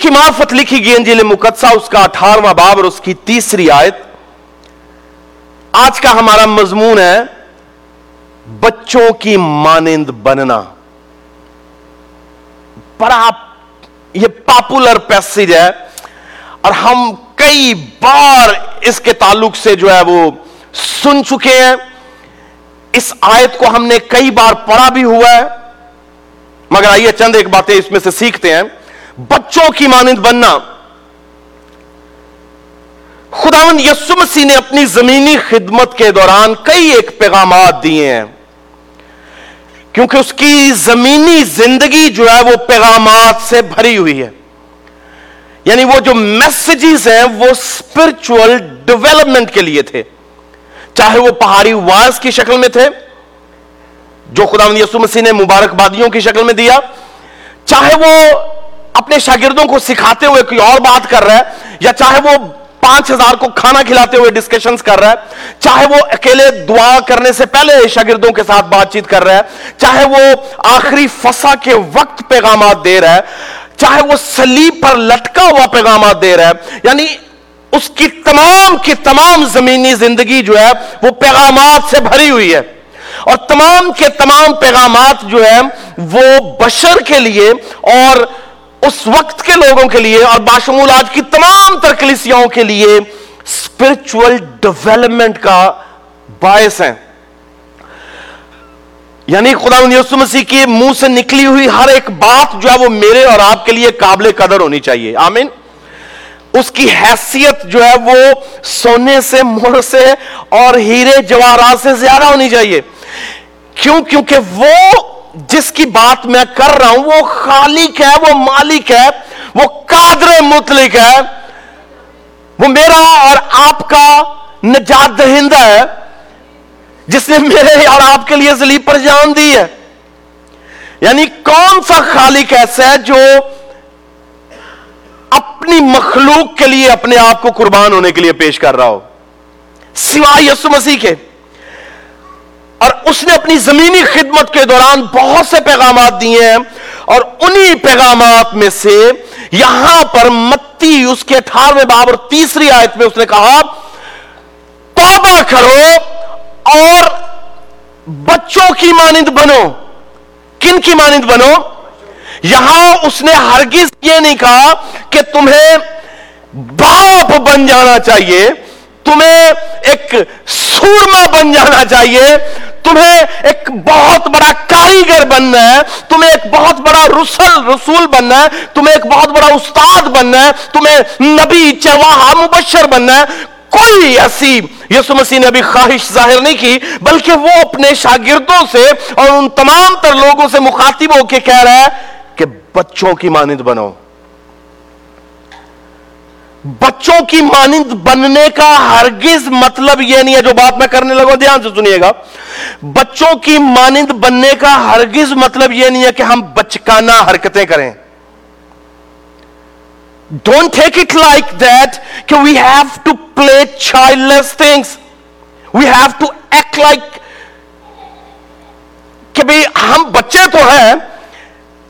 کی معرفت لکھی گئی انجیل مقدسہ، اس کا اٹھارواں باب اور اس کی تیسری آیت۔ آج کا ہمارا مضمون ہے، بچوں کی مانند بننا۔ بڑا یہ پاپولر پیسج ہے، اور ہم کئی بار اس کے تعلق سے جو ہے وہ سن چکے ہیں۔ اس آیت کو ہم نے کئی بار پڑھا بھی ہوا ہے۔ مگر آئیے چند ایک باتیں اس میں سے سیکھتے ہیں۔ بچوں کی مانند بننا۔ خداوند یسو مسیح نے اپنی زمینی خدمت کے دوران کئی ایک پیغامات دیے ہیں۔ کیونکہ اس کی زمینی زندگی جو ہے وہ پیغامات سے بھری ہوئی ہے۔ یعنی وہ جو میسجز ہیں وہ اسپرچل ڈیولپمنٹ کے لیے تھے۔ چاہے وہ پہاڑی واز کی شکل میں تھے، جو خدا یسو مسیح نے مبارک بادیوں کی شکل میں دیا، چاہے وہ اپنے شاگردوں کو سکھاتے ہوئے کوئی اور بات کر رہا ہے، یا چاہے وہ پانچ ہزار کو کھانا کھلاتے ہوئے ڈسکشنز کر رہا ہے، چاہے وہ اکیلے دعا کرنے سے پہلے شاگردوں کے ساتھ بات چیت کر رہا ہے، چاہے وہ آخری فسا کے وقت پیغامات دے رہا ہے، چاہے وہ سلیب پر لٹکا ہوا پیغامات دے رہا ہے یعنی اس کی تمام کی تمام زمینی زندگی جو ہے، وہ پیغامات سے بھری ہوئی ہے۔ اور تمام کے تمام پیغامات جو ہے وہ بشر کے لیے اور اس وقت کے لوگوں کے لیے اور باشمول آج کی تمام ترکلیسیاں کے لیے اسپرچل ڈیولپمنٹ کا باعث ہیں۔ یعنی خدا یسو مسیح کی منہ سے نکلی ہوئی ہر ایک بات جو ہے وہ میرے اور آپ کے لیے قابل قدر ہونی چاہیے۔ آمین۔ اس کی حیثیت جو ہے وہ سونے سے مر سے اور ہیرے جواہرات سے زیادہ ہونی چاہیے۔ کیوں؟ کیونکہ وہ جس کی بات میں کر رہا ہوں، وہ خالق ہے، وہ مالک ہے، وہ قادر مطلق ہے۔ وہ میرا اور آپ کا نجات دہندہ ہے۔ جس نے میرے اور آپ کے لیے زلیب پر جان دی ہے۔ یعنی کون سا خالق ایسا ہے جو اپنی مخلوق کے لیے، اپنے آپ کو قربان ہونے کے لیے پیش کر رہا ہو؟ سوائے یسو مسیح کے۔ اور اس نے اپنی زمینی خدمت کے دوران بہت سے پیغامات دیے ہیں اور انہی پیغامات میں سے یہاں پر متی اس کے اٹھارہویں باب اور تیسری آیت میں اس نے کہا، توبہ کرو اور بچوں کی مانند بنو۔ کن کی مانند بنو؟ یہاں اس نے ہرگز یہ نہیں کہا کہ تمہیں باپ بن جانا چاہیے، تمہیں ایک سورما بن جانا چاہیے تمہیں ایک بہت بڑا کاریگر بننا ہے، تمہیں ایک بہت بڑا رسول رسول بننا ہے، تمہیں ایک بہت بڑا استاد بننا ہے، تمہیں نبی چواہا مبشر بننا ہے۔ کوئی ایسی یسو مسیح نے ابھی خواہش ظاہر نہیں کی، بلکہ وہ اپنے شاگردوں سے اور ان تمام تر لوگوں سے مخاطب ہو کے کہہ رہا ہے کہ بچوں کی مانند بنو بچوں کی مانند بننے کا ہرگز مطلب یہ نہیں ہے جو بات میں کرنے لگا، دھیان سے سنیے گا۔ بچوں کی مانند بننے کا ہرگز مطلب یہ نہیں ہے کہ ہم بچکانا حرکتیں کریں۔ Don't take it like that کہ we have to play child less things we have to act like کہ بھائی ہم بچے تو ہیں،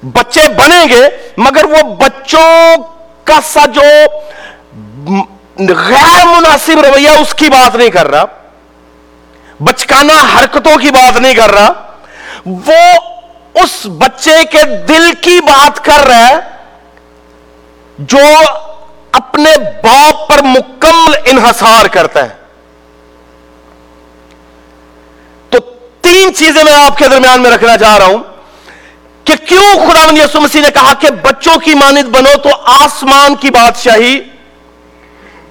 بچے بنیں گے، مگر وہ بچوں کا سا جو غیر مناسب رویہ اس کی بات نہیں کر رہا۔ بچکانا حرکتوں کی بات نہیں کر رہا۔ وہ اس بچے کے دل کی بات کر رہا ہے جو اپنے باپ پر مکمل انحصار کرتا ہے۔ تو تین چیزیں میں آپ کے درمیان میں رکھنا چاہ رہا ہوں کہ کیوں خدا یسو مسیح نے کہا کہ بچوں کی مانند بنو تو آسمان کی بادشاہی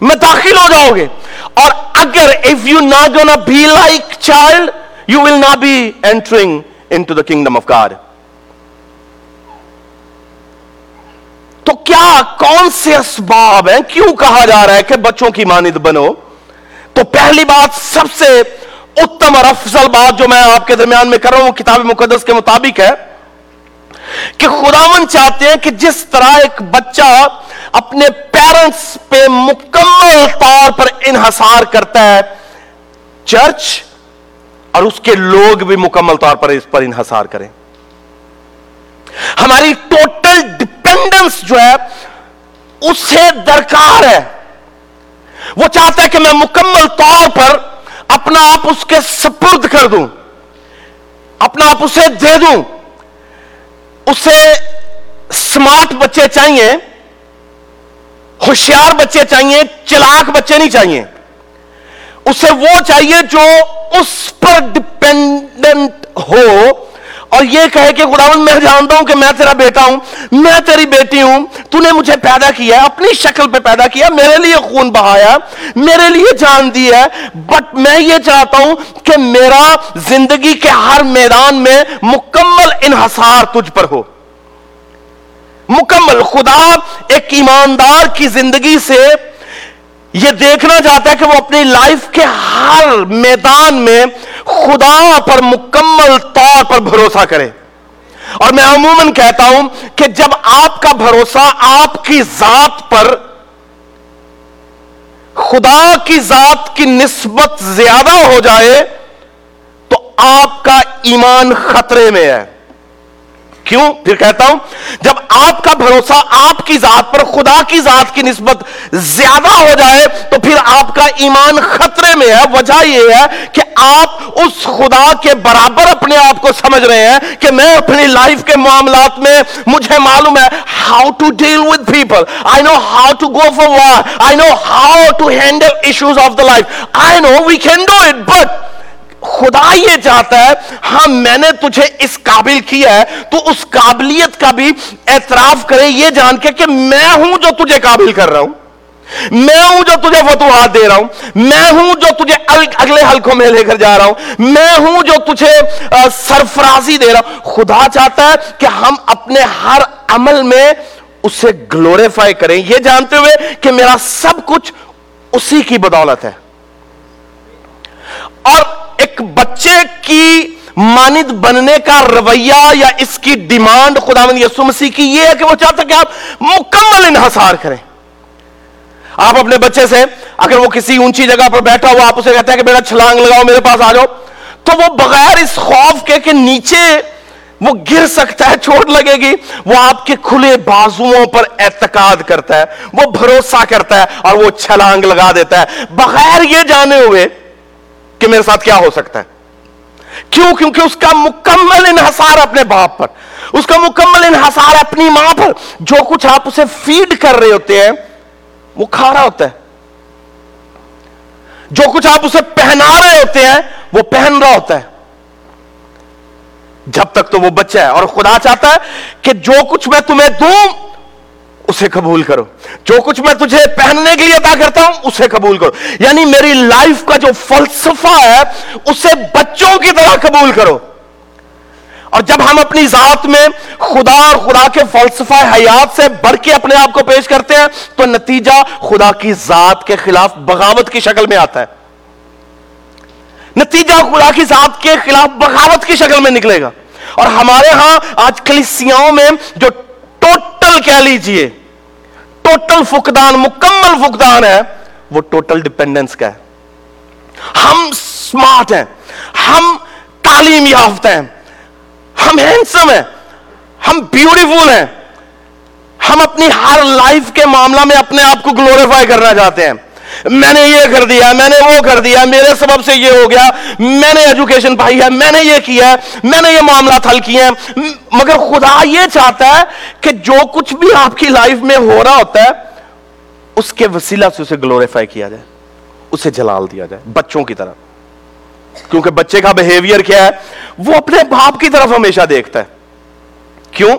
میں داخل ہو جاؤ گے۔ اور اگر if you not gonna be like child you will not be entering into the kingdom of God تو کیا کون سے اسباب ہیں؟ کیوں کہا جا رہا ہے کہ بچوں کی مانند بنو؟ تو پہلی بات سب سے اتم اور افضل بات جو میں آپ کے درمیان میں کر رہا ہوں کتاب مقدس کے مطابق ہے۔ کہ خداون چاہتے ہیں کہ جس طرح ایک بچہ اپنے پیرنٹس پہ مکمل طور پر انحصار کرتا ہے، چرچ اور اس کے لوگ بھی مکمل طور پر اس پر انحصار کریں۔ ہماری ٹوٹل ڈپینڈنس جو ہے، اسے درکار ہے۔ وہ چاہتا ہے کہ میں مکمل طور پر اپنا آپ اس کے سپرد کر دوں، اپنا آپ اسے دے دوں۔ اسے سمارٹ بچے چاہیے، ہوشیار بچے چاہیے، چلاک بچے نہیں چاہیے۔ اسے وہ چاہیے جو اس پر ڈپینڈنٹ ہو۔ اور یہ کہے کہ خداون میں جانتا ہوں کہ میں تیرا بیٹا ہوں، میں تیری بیٹی ہوں، تو نے مجھے پیدا کیا ہے، اپنی شکل پہ پیدا کیا میرے لیے خون بہایا میرے لیے جان دی ہے بٹ میں یہ چاہتا ہوں کہ میرا زندگی کے ہر میدان میں مکمل انحصار تجھ پر ہو۔ مکمل، خدا ایک ایماندار کی زندگی سے یہ دیکھنا چاہتا ہے کہ وہ اپنی لائف کے ہر میدان میں خدا پر مکمل طور پر بھروسہ کرے۔ اور میں عموماً کہتا ہوں کہ جب آپ کا بھروسہ آپ کی ذات پر خدا کی ذات کی نسبت زیادہ ہو جائے تو آپ کا ایمان خطرے میں ہے۔ کیوں؟ پھر کہتا ہوں، جب آپ کا بھروسہ آپ کی ذات پر، خدا کی ذات کی نسبت زیادہ ہو جائے، تو پھر آپ کا ایمان خطرے میں ہے۔ وجہ یہ ہے کہ آپ اس خدا کے برابر اپنے آپ کو سمجھ رہے ہیں کہ میں اپنی لائف کے معاملات میں، مجھے معلوم ہے how to deal with people I know how to go for war I know how to handle issues of the life I know we can do it but خدا یہ چاہتا ہے ہاں میں نے تجھے اس قابل کیا ہے، تو اس قابلیت کا بھی اعتراف کرے یہ جان کے کہ میں ہوں جو تجھے قابل کر رہا ہوں۔ میں ہوں جو تجھے فتوحات دے رہا ہوں۔ میں ہوں جو تجھے اگلے حلقوں میں لے کر جا رہا ہوں۔ میں ہوں جو تجھے سرفرازی دے رہا ہوں۔ خدا چاہتا ہے کہ ہم اپنے ہر عمل میں اسے گلوریفائی کریں۔ یہ جانتے ہوئے کہ میرا سب کچھ اسی کی بدولت ہے۔ اور ایک بچے کی مانند بننے کا رویہ یا اس کی ڈیمانڈ خدا یسو مسیح کی یہ ہے کہ وہ چاہتا کہ آپ مکمل انحصار کریں۔ آپ اپنے بچے سے اگر وہ کسی اونچی جگہ پر بیٹھا ہوا آپ اسے کہتے ہیں کہ بیٹا چھلانگ لگاؤ، میرے پاس آ جاؤ۔ تو وہ بغیر اس خوف کے کہ نیچے وہ گر سکتا ہے، چوٹ لگے گی۔ وہ آپ کے کھلے بازوؤں پر اعتقاد کرتا ہے، وہ بھروسہ کرتا ہے اور وہ چھلانگ لگا دیتا ہے۔ بغیر یہ جانے ہوئے کہ میرے ساتھ کیا ہو سکتا ہے؟ کیوں؟ کیونکہ اس کا مکمل انحصار اپنے باپ پر، اس کا مکمل انحصار اپنی ماں پر جو کچھ آپ اسے فیڈ کر رہے ہوتے ہیں، وہ کھا رہا ہوتا ہے۔ جو کچھ آپ اسے پہنا رہے ہوتے ہیں، وہ پہن رہا ہوتا ہے۔ جب تک تو وہ بچہ ہے۔ اور خدا چاہتا ہے کہ جو کچھ میں تمہیں دوں اسے قبول کرو۔ جو کچھ میں تجھے پہننے کے لیے ادا کرتا ہوں، اسے قبول کرو۔ یعنی میری لائف کا جو فلسفہ ہے، اسے بچوں کی طرح قبول کرو۔ اور جب ہم اپنی ذات میں خدا اور خدا کے فلسفہ حیات سے بڑھ کے اپنے آپ کو پیش کرتے ہیں، تو نتیجہ خدا کی ذات کے خلاف بغاوت کی شکل میں آتا ہے۔ نتیجہ خدا کی ذات کے خلاف بغاوت کی شکل میں نکلے گا۔ اور ہمارے ہاں آج کلیسیاؤں میں جو ٹوٹل کہہ لیجیے ٹوٹل فقدان، مکمل فقدان ہے، وہ ٹوٹل ڈپینڈنس کا ہے۔ ہم سمارٹ ہیں، ہم تعلیم یافتہ ہیں، ہم ہینسم ہیں، ہم بیوٹیفل ہیں۔ ہم اپنی ہر لائف کے معاملہ میں اپنے آپ کو گلوریفائی کرنا چاہتے ہیں۔ میں نے یہ کر دیا، میں نے وہ کر دیا، میرے سبب سے یہ ہو گیا، میں نے ایجوکیشن پائی ہے، میں نے یہ کیا ہے، میں نے یہ معاملات حل کیے ہیں۔ مگر خدا یہ چاہتا ہے کہ جو کچھ بھی آپ کی لائف میں ہو رہا ہوتا ہے، اس کے وسیلہ سے اسے گلوریفائی کیا جائے، اسے جلال دیا جائے، بچوں کی طرح۔ کیونکہ بچے کا بہیویئر کیا ہے؟ وہ اپنے باپ کی طرف ہمیشہ دیکھتا ہے۔ کیوں؟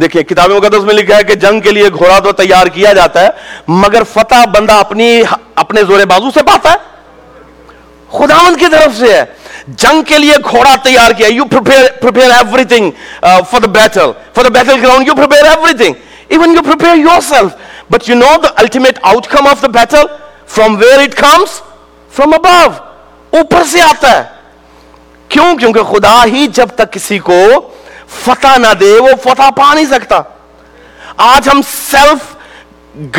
دیکھیں کتاب مقدس میں لکھا ہے کہ جنگ کے لیے گھوڑا تو تیار کیا جاتا ہے، مگر فتح بندہ اپنی اپنے زور بازو سے پاتا ہے۔ خداوند کی طرف سے ہے۔ جنگ کے لیے گھوڑا تیار کیا you prepare everything for the battle for the battleground you prepare everything even you prepare yourself but you know the ultimate outcome of the battle from where it comes from above اوپر سے آتا ہے۔ کیوں؟ کیونکہ خدا ہی جب تک کسی کو فتح نہ دے، وہ فتح پا نہیں سکتا۔ آج ہم سیلف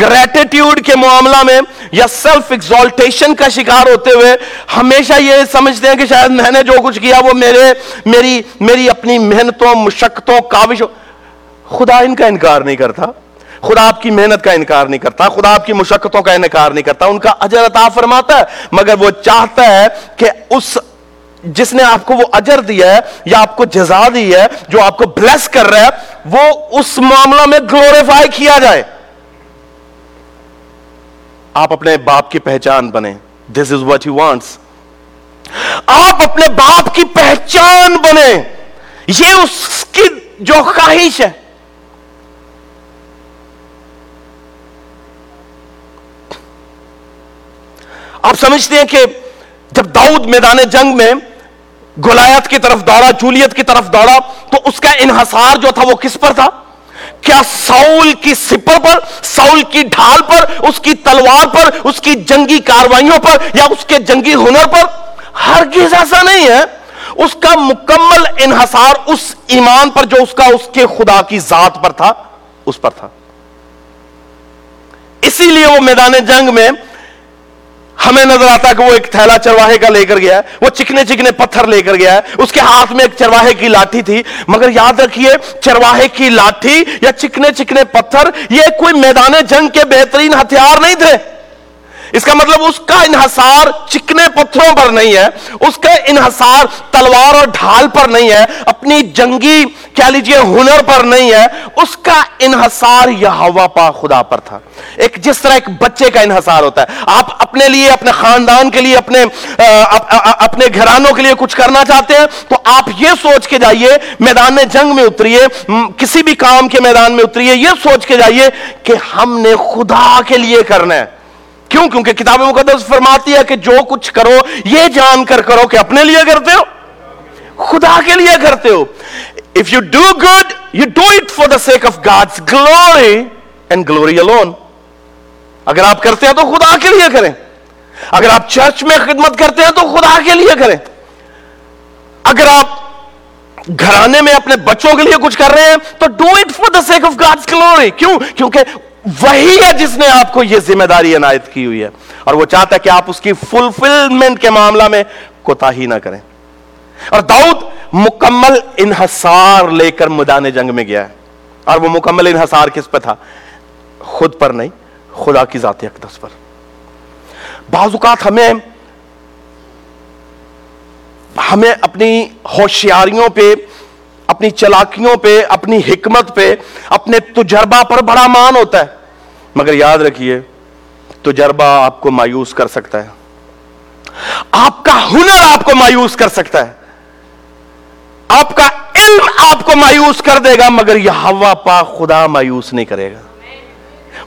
گریٹیٹیوڈ کے معاملہ میں یا سیلف ایکزالٹیشن کا شکار ہوتے ہوئے ہمیشہ یہ سمجھتے ہیں کہ شاید میں نے جو کچھ کیا وہ میرے، میری میری اپنی محنتوں، مشقتوں، کاوشوں۔ خدا ان کا انکار نہیں کرتا۔ خدا آپ کی محنت کا انکار نہیں کرتا۔ خدا آپ کی مشقتوں کا انکار نہیں کرتا۔ ان کا اجر عطا فرماتا ہے، مگر وہ چاہتا ہے کہ اس جس نے آپ کو وہ اجر دیا ہے یا آپ کو جزا دی ہے جو آپ کو بلیس کر رہا ہے، وہ اس معاملہ میں گلوریفائی کیا جائے۔ آپ اپنے باپ کی پہچان بنے دس از واٹ ہی وانٹس آپ اپنے باپ کی پہچان بنے یہ اس کی جو خواہش ہے۔ آپ سمجھتے ہیں کہ جب داؤد میدان جنگ میں گلایت کی طرف دوڑا، جولیت کی طرف دوڑا، تو اس کا انحصار جو تھا وہ کس پر تھا؟ کیا سول کی سپر پر سول کی ڈھال پر، اس کی تلوار پر، اس کی جنگی کاروائیوں پر، یا اس کے جنگی ہنر پر؟ ہرگز ایسا نہیں ہے۔ اس کا مکمل انحصار اس ایمان پر جو اس کا، اس کے خدا کی ذات پر تھا، اس پر تھا۔ اسی لیے وہ میدان جنگ میں ہمیں نظر آتا ہے کہ وہ ایک تھیلا چرواہے کا لے کر گیا ہے، وہ چکنے چکنے پتھر لے کر گیا ہے۔ اس کے ہاتھ میں ایک چرواہے کی لاٹھی تھی۔ مگر یاد رکھیے، چرواہے کی لاٹھی یا چکنے چکنے پتھر یہ کوئی میدان جنگ کے بہترین ہتھیار نہیں تھے۔ اس کا مطلب اس کا انحصار چکنے پتھروں پر نہیں ہے، اس کا انحصار تلوار اور ڈھال پر نہیں ہے، اپنی جنگی کیا لیجیے ہنر پر نہیں ہے، اس کا انحصار یہ ہوا پا خدا پر تھا۔ ایک جس طرح ایک بچے کا انحصار ہوتا ہے۔ آپ اپنے لیے، اپنے خاندان کے لیے، اپنے اپنے گھرانوں کے لیے کچھ کرنا چاہتے ہیں، تو آپ یہ سوچ کے جائیے، میدان جنگ میں اتریے کسی بھی کام کے میدان میں اتریے، یہ سوچ کے جائیے کہ ہم نے خدا کے لیے کرنا ہے۔ کیوں؟ کیونکہ کتاب مقدس فرماتی ہے کہ جو کچھ کرو، یہ جان کر کرو کہ اپنے لیے کرتے ہو، خدا کے لیے کرتے ہو۔ If you do good you do it for the sake of God's glory and glory alone اگر آپ کرتے ہیں تو خدا کے لیے کریں۔ اگر آپ چرچ میں خدمت کرتے ہیں تو خدا کے لیے کریں۔ اگر آپ گھرانے میں اپنے بچوں کے لیے کچھ کر رہے ہیں تو do it for the sake of God's glory کیوں؟ کیونکہ وہی ہے جس نے آپ کو یہ ذمہ داری عنایت کی ہوئی ہے۔ اور وہ چاہتا ہے کہ آپ اس کی فلفلمنٹ کے معاملہ میں کوتا ہی نہ کریں۔ اور داؤد مکمل انحصار لے کر میدان جنگ میں گیا ہے۔ اور وہ مکمل انحصار کس پہ تھا؟ خود پر نہیں، خدا کی ذات اقدس پر۔ بعض اوقات ہمیں ہمیں اپنی ہوشیاریوں پہ اپنی چلاکیوں پہ، اپنی حکمت پہ، اپنے تجربہ پر بڑا مان ہوتا ہے۔ مگر یاد رکھیے، تجربہ آپ کو مایوس کر سکتا ہے۔ آپ کا ہنر آپ کو مایوس کر سکتا ہے۔ آپ کا علم آپ کو مایوس کر دے گا، مگر یہ ہوا پا خدا مایوس نہیں کرے گا۔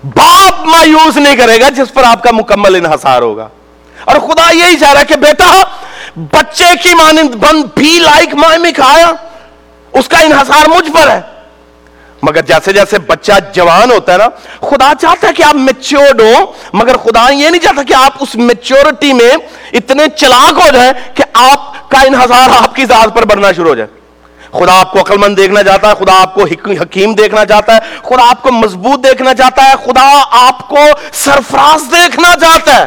باپ مایوس نہیں کرے گا، جس پر آپ کا مکمل انحصار ہوگا۔ اور خدا یہی چاہ رہا ہے کہ بیٹا، بچے کی مانند بند بھی لائک ماں میں کھایا۔ اس کا انحصار مجھ پر ہے۔ مگر جیسے جیسے بچہ جوان ہوتا ہے نا، خدا چاہتا ہے کہ آپ میچورڈ ہو مگر خدا یہ نہیں چاہتا کہ آپ اس میچورٹی میں اتنے چلاک ہو جائیں کہ آپ کا انحصار آپ کی ذات پر بڑھنا شروع ہو جائے۔ خدا آپ کو عقل مند دیکھنا چاہتا ہے، خدا آپ کو حکیم دیکھنا چاہتا ہے، خدا آپ کو مضبوط دیکھنا چاہتا ہے، خدا آپ کو سرفراز دیکھنا چاہتا ہے۔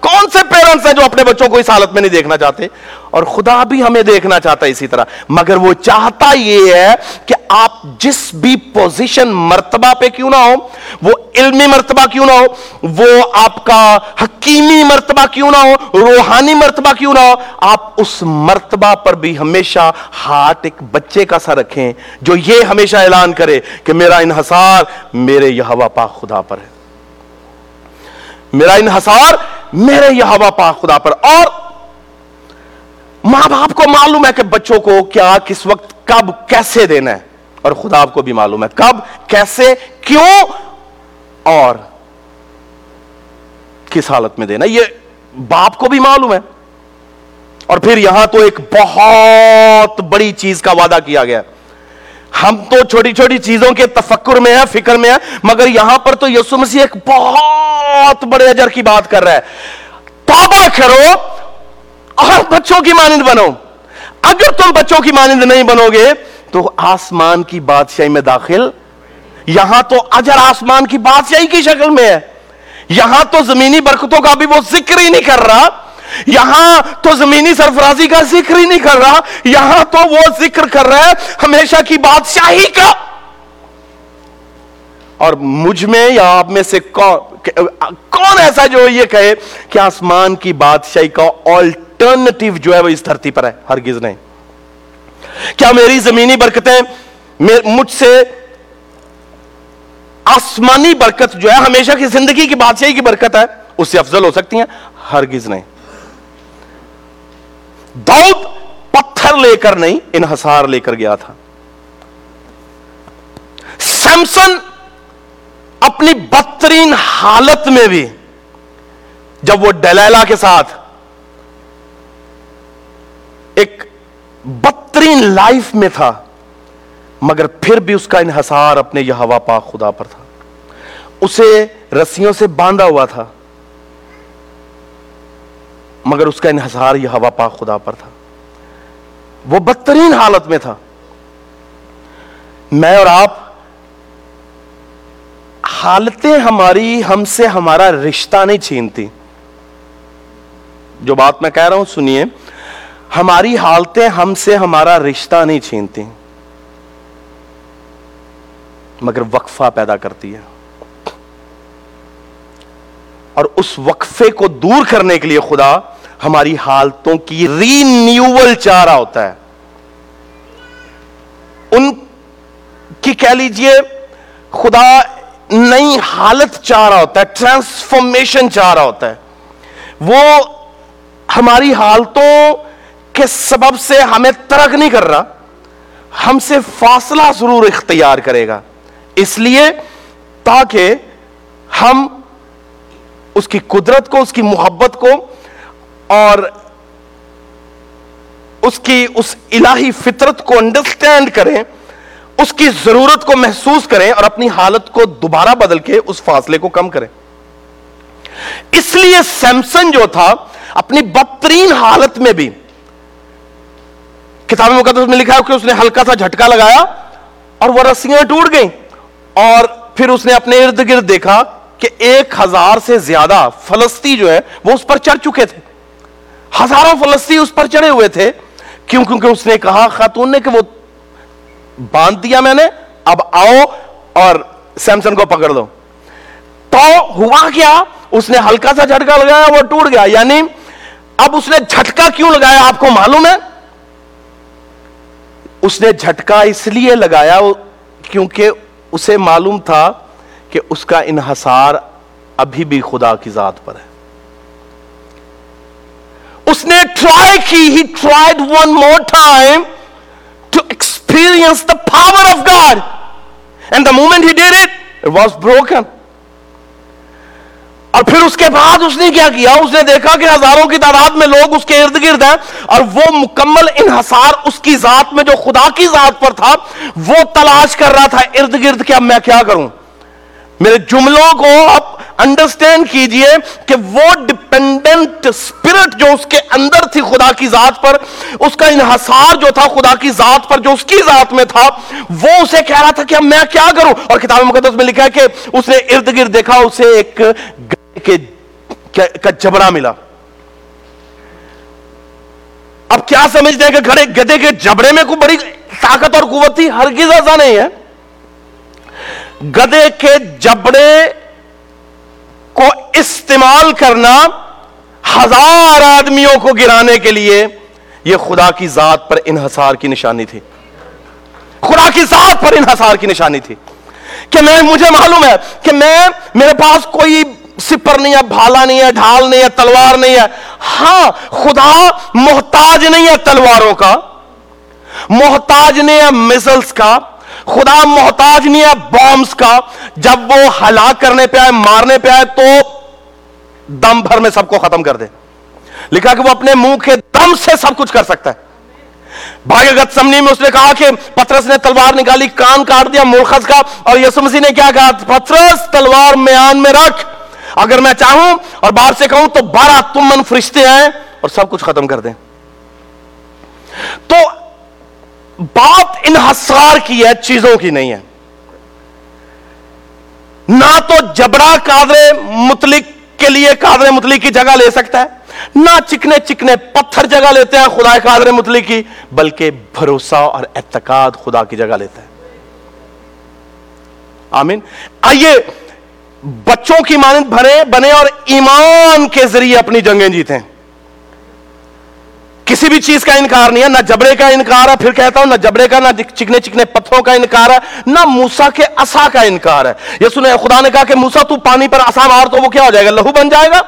کون سے پیرنٹس ہیں جو اپنے بچوں کو اس حالت میں نہیں دیکھنا چاہتے؟ اور خدا بھی ہمیں دیکھنا چاہتا ہے اسی طرح۔ مگر وہ چاہتا یہ ہے کہ آپ جس بھی پوزیشن مرتبہ پہ کیوں نہ ہو، وہ علمی مرتبہ کیوں نہ ہو، وہ آپ کا حکیمی مرتبہ کیوں نہ ہو، روحانی مرتبہ کیوں نہ ہو، آپ اس مرتبہ پر بھی ہمیشہ ہاتھ ایک بچے کا سا رکھیں جو یہ ہمیشہ اعلان کرے کہ میرا انحصار میرے یہ ہوا پاک خدا پر ہے۔ میرا انحصار میرے یہ ہوا پاک خدا پر اور ماں باپ کو معلوم ہے کہ بچوں کو کیا، کس وقت، کب، کیسے دینا ہے۔ اور خدا آپ کو بھی معلوم ہے کب، کیسے، کیوں اور کس حالت میں دینا یہ باپ کو بھی معلوم ہے۔ اور پھر یہاں تو ایک بہت بڑی چیز کا وعدہ کیا گیا۔ ہم تو چھوٹی چھوٹی چیزوں کے تفکر میں ہے فکر میں ہے مگر یہاں پر تو یسو مسیح ایک بہت بڑے اجر کی بات کر رہا ہے۔ توبہ کرو۔ اور بچوں کی مانند بنو۔ اگر تم بچوں کی مانند نہیں بنو گے تو آسمان کی بادشاہی میں داخل۔ یہاں تو اجر آسمان کی بادشاہی کی شکل میں ہے۔ یہاں تو زمینی برکتوں کا بھی وہ ذکر ہی نہیں کر رہا۔ یہاں تو زمینی سرفرازی کا ذکر ہی نہیں کر رہا۔ یہاں تو وہ ذکر کر رہا ہے ہمیشہ کی بادشاہی کا۔ اور مجھ میں یا آپ میں سے کون ایسا جو یہ کہے کہ آسمان کی بادشاہی کا آلٹرنیٹو جو ہے وہ اس دھرتی پر ہے، ہرگز نہیں۔ کیا میری زمینی برکتیں مجھ سے آسمانی برکت جو ہے ہمیشہ کی زندگی کی بادشاہی کی برکت ہے؟ اس سے افضل ہو سکتی ہیں؟ ہرگز نہیں۔ داؤد پتھر لے کر نہیں، انحصار لے کر گیا تھا۔ سیمسن اپنی بدترین حالت میں بھی جب وہ ڈلیلا کے ساتھ ایک بدترین لائف میں تھا، مگر پھر بھی اس کا انحصار اپنے یہ ہوا پاک خدا پر تھا۔ اسے رسیوں سے باندھا ہوا تھا، مگر اس کا انحصار یہ ہوا پاک خدا پر تھا۔ وہ بدترین حالت میں تھا۔ میں اور آپ حالتیں ہماری ہم سے ہمارا رشتہ نہیں چھینتی۔ جو بات میں کہہ رہا ہوں، سنیے۔ ہماری حالتیں ہم سے ہمارا رشتہ نہیں چھینتی۔ مگر وقفہ پیدا کرتی ہے۔ اور اس وقفے کو دور کرنے کے لیے خدا ہماری حالتوں کی ری نیوول چاہ رہا ہوتا ہے۔ ان کی کہہ لیجیے، خدا نئی حالت چاہ رہا ہوتا ہے ٹرانسفارمیشن چاہ رہا ہوتا ہے۔ وہ ہماری حالتوں کے سبب سے ہمیں ترک نہیں کر رہا، ہم سے فاصلہ ضرور اختیار کرے گا۔ اس لیے تاکہ ہم اس کی قدرت کو، اس کی محبت کو اور اس کی، اس الہی فطرت کو انڈرسٹینڈ کریں۔ اس کی ضرورت کو محسوس کریں اور اپنی حالت کو دوبارہ بدل کے اس فاصلے کو کم کریں۔ اس لیے سیمسن جو تھا، اپنی بدترین حالت میں بھی، کتاب مقدس میں لکھا ہے کہ اس نے ہلکا سا جھٹکا لگایا اور وہ رسیاں ٹوٹ گئیں۔ اور پھر اس نے اپنے ارد گرد دیکھا کہ ایک ہزار سے زیادہ فلسطی جو ہے، وہ اس پر چڑھ چکے تھے۔ ہزاروں فلسطی اس پر چڑھے ہوئے تھے، کیوں؟ کیونکہ اس نے کہا خاتون نے کہ وہ باندھ دیا میں نے، اب آؤ اور سیمسن کو پکڑ دو۔ تو ہوا کیا؟ اس نے ہلکا سا جھٹکا لگایا، وہ ٹوٹ گیا۔ یعنی اب اس نے جھٹکا کیوں لگایا؟ آپ کو معلوم ہے؟ اس نے جھٹکا اس لیے لگایا کیونکہ اسے معلوم تھا کہ اس کا انحصار ابھی بھی خدا کی ذات پر ہے۔ اس نے ٹرائی کی he tried one more time to experience the power power of God and the moment he did it was broken اور پھر اس کے بعد اس نے کیا کیا؟ اس نے دیکھا کہ ہزاروں کی تعداد میں لوگ اس کے ارد گرد ہیں اور وہ مکمل انحصار اس کی ذات میں جو خدا کی ذات پر تھا، وہ تلاش کر رہا تھا، ارد گرد کہ اب میں کیا کروں؟ میرے جملوں کو آپ انڈرسٹینڈ کیجیے کہ وہ ڈپینڈنٹ سپرٹ جو اس کے اندر تھی خدا کی ذات پر، اس کا انحصار جو تھا خدا کی ذات پر، جو اس کی ذات میں تھا، وہ اسے کہہ رہا تھا کہ اب میں کیا کروں؟ اور کتاب مقدس میں لکھا ہے کہ اس نے ارد گرد دیکھا، اسے ایک کا جبڑا ملا۔ اب کیا سمجھتے ہیں کہ گھڑے گدے کے جبڑے میں کوئی بڑی طاقت اور قوت تھی؟ ہرگز ایسا نہیں ہے۔ گدے کے جبڑے کو استعمال کرنا ہزار آدمیوں کو گرانے کے لیے یہ خدا کی ذات پر انحصار کی نشانی تھی۔ خدا کی ذات پر انحصار کی نشانی تھی۔ کہ میں، مجھے معلوم ہے کہ میں، میرے پاس کوئی سپر نہیں ہے، بھالا نہیں ہے، ڈھال نہیں ہے، تلوار نہیں ہے۔ ہاں خدا محتاج نہیں ہے تلواروں کا، محتاج نہیں ہے مسلس کا۔ خدا محتاج نہیں ہے بامس کا۔ جب وہ ہلاک کرنے پہ آئے، مارنے پہ آئے، تو دم بھر میں سب کو ختم کر دے۔ لکھا کہ وہ اپنے منہ کے دم سے سب کچھ کر سکتا ہے۔ بھاگت سمنی میں اس نے کہا کہ پترس نے تلوار نکالی، کان کاٹ دیا مورخص کا، اور یسو مسیح نے کیا کہا، پترس، تلوار میان میں رکھ۔ اگر میں چاہوں اور باپ سے کہوں، تو بارہ تم من فرشتے آئے اور سب کچھ ختم کر دیں۔ تو بات انحصار کی ہے، چیزوں کی نہیں ہے۔ نہ تو جبرا قادر متلک کے لیے قادر متلک کی جگہ لے سکتا ہے، نہ چکنے چکنے پتھر جگہ لیتے ہیں خدا قادر متلک کی، بلکہ بھروسہ اور اعتقاد خدا کی جگہ لیتا ہے آمین۔ آئیے، بچوں کی مانند بھرے، بنے اور ایمان کے ذریعے اپنی جنگیں جیتے کسی بھی چیز کا انکار نہیں ہے، نہ جبڑے کا انکار ہے، پھر کہتا ہوں نہ جبڑے کا، نہ چکنے چکنے پتھروں کا انکار ہے، نہ موسا کے اصا کا انکار ہے۔ یہ سنے خدا نے کہا کہ موسا تو پانی پر اصا مار، تو وہ کیا ہو جائے گا؟ لہو بن جائے گا۔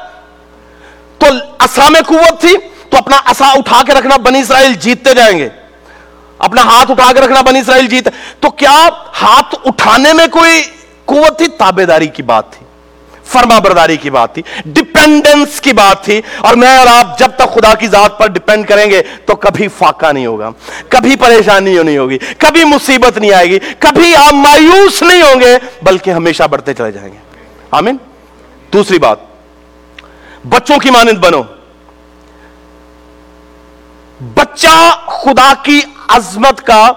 تو اصا میں قوت تھی، تو اپنا اصا اٹھا کے رکھنا بنی اسرائیل جیتتے جائیں گے۔ اپنا ہاتھ اٹھا کے رکھنا بنی اسرائیل جیت۔ تو کیا ہاتھ اٹھانے میں کوئی قوت تھی؟ تابے داری کی بات تھی، فرما برداری کی بات تھی۔ ڈپینڈنس کی بات تھی۔ اور میں اور آپ جب تک خدا کی ذات پر ڈپینڈ کریں گے تو کبھی فاقہ نہیں ہوگا۔ کبھی پریشانی نہیں ہوگی، کبھی مصیبت نہیں آئے گی، کبھی آپ مایوس نہیں ہوں گے، بلکہ ہمیشہ بڑھتے چلے جائیں گے۔ آمین؟ دوسری بات، بچوں کی مانند بنو۔ بچہ خدا کی عظمت کا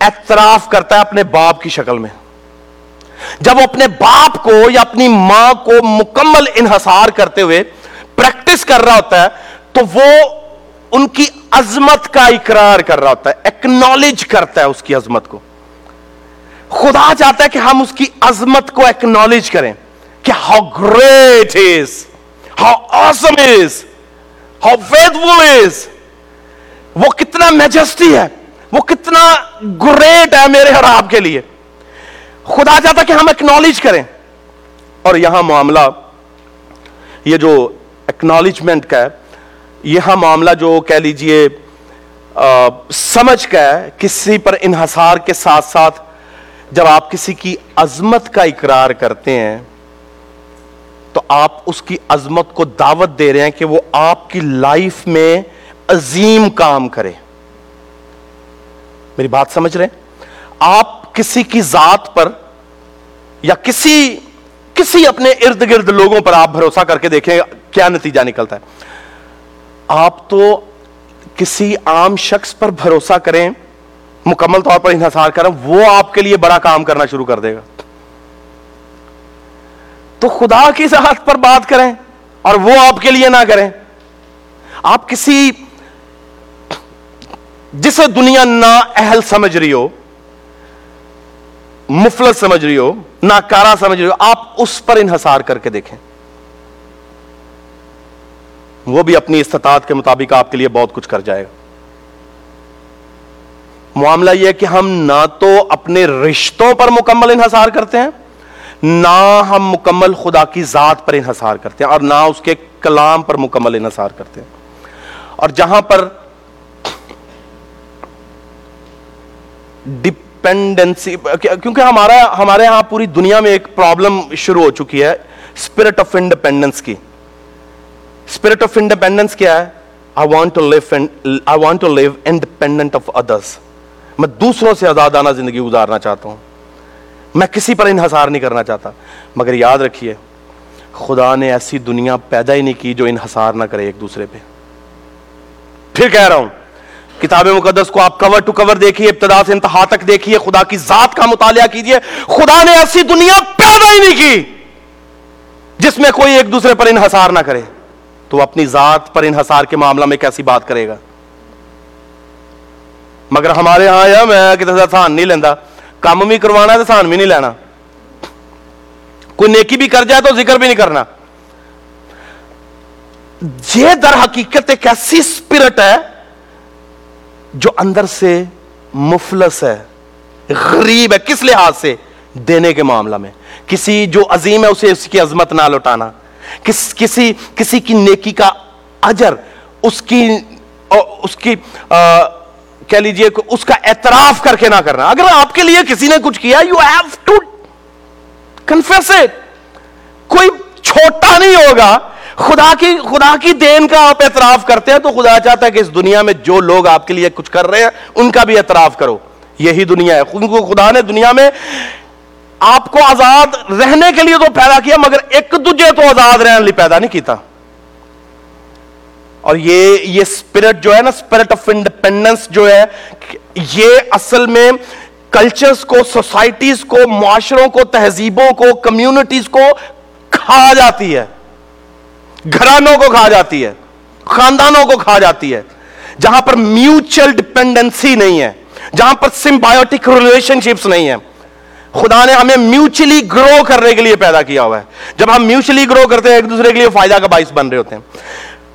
اعتراف کرتا ہے اپنے باپ کی شکل میں۔ جب وہ اپنے باپ کو یا اپنی ماں کو مکمل انحصار کرتے ہوئے پریکٹس کر رہا ہوتا ہے، تو وہ ان کی عظمت کا اقرار کر رہا ہوتا ہے ایکنالج کرتا ہے اس کی عظمت کو۔ خدا چاہتا ہے کہ ہم اس کی عظمت کو ایکنالج کریں کہ how great is how awesome is how faithful is وہ کتنا میجسٹی ہے، وہ کتنا گریٹ ہے میرے اور آپ کے لیے۔ خدا چاہتا کہ ہم اکنالج کریں۔ اور یہاں معاملہ، یہ جو اکنالجمنٹ کا ہے، یہاں معاملہ جو کہہ لیجیے سمجھ کا ہے، کسی پر انحصار کے ساتھ ساتھ جب آپ کسی کی عظمت کا اقرار کرتے ہیں، تو آپ اس کی عظمت کو دعوت دے رہے ہیں کہ وہ آپ کی لائف میں عظیم کام کرے۔ میری بات سمجھ رہے ہیں؟ آپ کسی کی ذات پر یا کسی کسی اپنے ارد گرد لوگوں پر آپ بھروسہ کر کے دیکھیں کیا نتیجہ نکلتا ہے۔ آپ تو کسی عام شخص پر بھروسہ کریں، مکمل طور پر انحصار کریں، وہ آپ کے لیے بڑا کام کرنا شروع کر دے گا۔ تو خدا کی ذات پر بات کریں اور وہ آپ کے لیے نہ کریں۔ آپ کسی، جسے دنیا نہ اہل سمجھ رہی ہو مفلس سمجھ رہی ہو ناکارا سمجھ رہی ہو، آپ اس پر انحصار کر کے دیکھیں۔ وہ بھی اپنی استطاعت کے مطابق آپ کے لیے بہت کچھ کر جائے گا۔ معاملہ یہ ہے کہ ہم نہ تو اپنے رشتوں پر مکمل انحصار کرتے ہیں، نہ ہم مکمل خدا کی ذات پر انحصار کرتے ہیں اور نہ اس کے کلام پر مکمل انحصار کرتے ہیں۔ اور جہاں پر ڈپ ڈپینڈنسی کیونکہ ہمارا، ہمارے ہاں پوری دنیا میں ایک پرابلم شروع ہو چکی ہے اسپرٹ آف انڈیپینڈنس کی۔ اسپرٹ آف انڈیپینڈنس کیا ہے؟ I want to live I want to live independent of others میں دوسروں سے آزادانہ زندگی گزارنا چاہتا ہوں۔ میں کسی پر انحصار نہیں کرنا چاہتا۔ مگر یاد رکھیے، خدا نے ایسی دنیا پیدا ہی نہیں کی جو انحصار نہ کرے ایک دوسرے پہ۔ پھر کہہ رہا ہوں کتاب مقدس کو آپ کور ٹو کور دیکھیے، ابتدا سے انتہا تک دیکھیے، خدا کی ذات کا مطالعہ کیجیے خدا نے ایسی دنیا پیدا ہی نہیں کی جس میں کوئی ایک دوسرے پر انحصار نہ کرے۔ تو اپنی ذات پر انحصار کے معاملہ میں کیسی بات کرے گا؟ مگر ہمارے ہاں یا میں کسی سان نہیں لینا کام بھی کروانا تو سان بھی نہیں لینا۔ کوئی نیکی بھی کر جائے تو ذکر بھی نہیں کرنا۔ یہ در حقیقت ایک ایسی اسپرٹ ہے جو اندر سے مفلس ہے، غریب ہے، کس لحاظ سے؟ دینے کے معاملہ میں۔ کسی جو عظیم ہے، اسے اس کی عظمت نہ لوٹانا۔ کس، کسی کسی کی نیکی کا اجر، اس کی اس کی کہہ لیجیے اس کا اعتراف کر کے نہ کرنا۔ اگر آپ کے لیے کسی نے کچھ کیا یو ہیو ٹو کنفیس کوئی چھوٹا نہیں ہوگا خدا کی خدا کی دین کا آپ اعتراف کرتے ہیں تو خدا چاہتا ہے کہ اس دنیا میں جو لوگ آپ کے لیے کچھ کر رہے ہیں، ان کا بھی اعتراف کرو۔ یہی دنیا ہے۔ خدا نے دنیا میں آپ کو آزاد رہنے کے لیے تو پیدا کیا، مگر ایک دوجے تو آزاد رہنے لیے پیدا نہیں کیتا۔ اور یہ یہ اسپرٹ جو ہے نا اسپرٹ آف انڈیپینڈنس جو ہے، یہ اصل میں کلچرز کو سوسائٹیز کو، معاشروں کو، تہذیبوں کو کمیونٹیز کو کھا جاتی ہے۔ گھرانوں کو کھا جاتی ہے، خاندانوں کو کھا جاتی ہے۔ جہاں پر میوچل ڈپینڈنسی نہیں ہے، جہاں پر سمبایوٹک ریلیشن شپس نہیں ہیں۔ خدا نے ہمیں میوچلی گرو کرنے کے لیے پیدا کیا ہوا ہے۔ جب ہم میوچلی گرو کرتے ہیں، ایک دوسرے کے لیے فائدہ کا باعث بن رہے ہوتے ہیں۔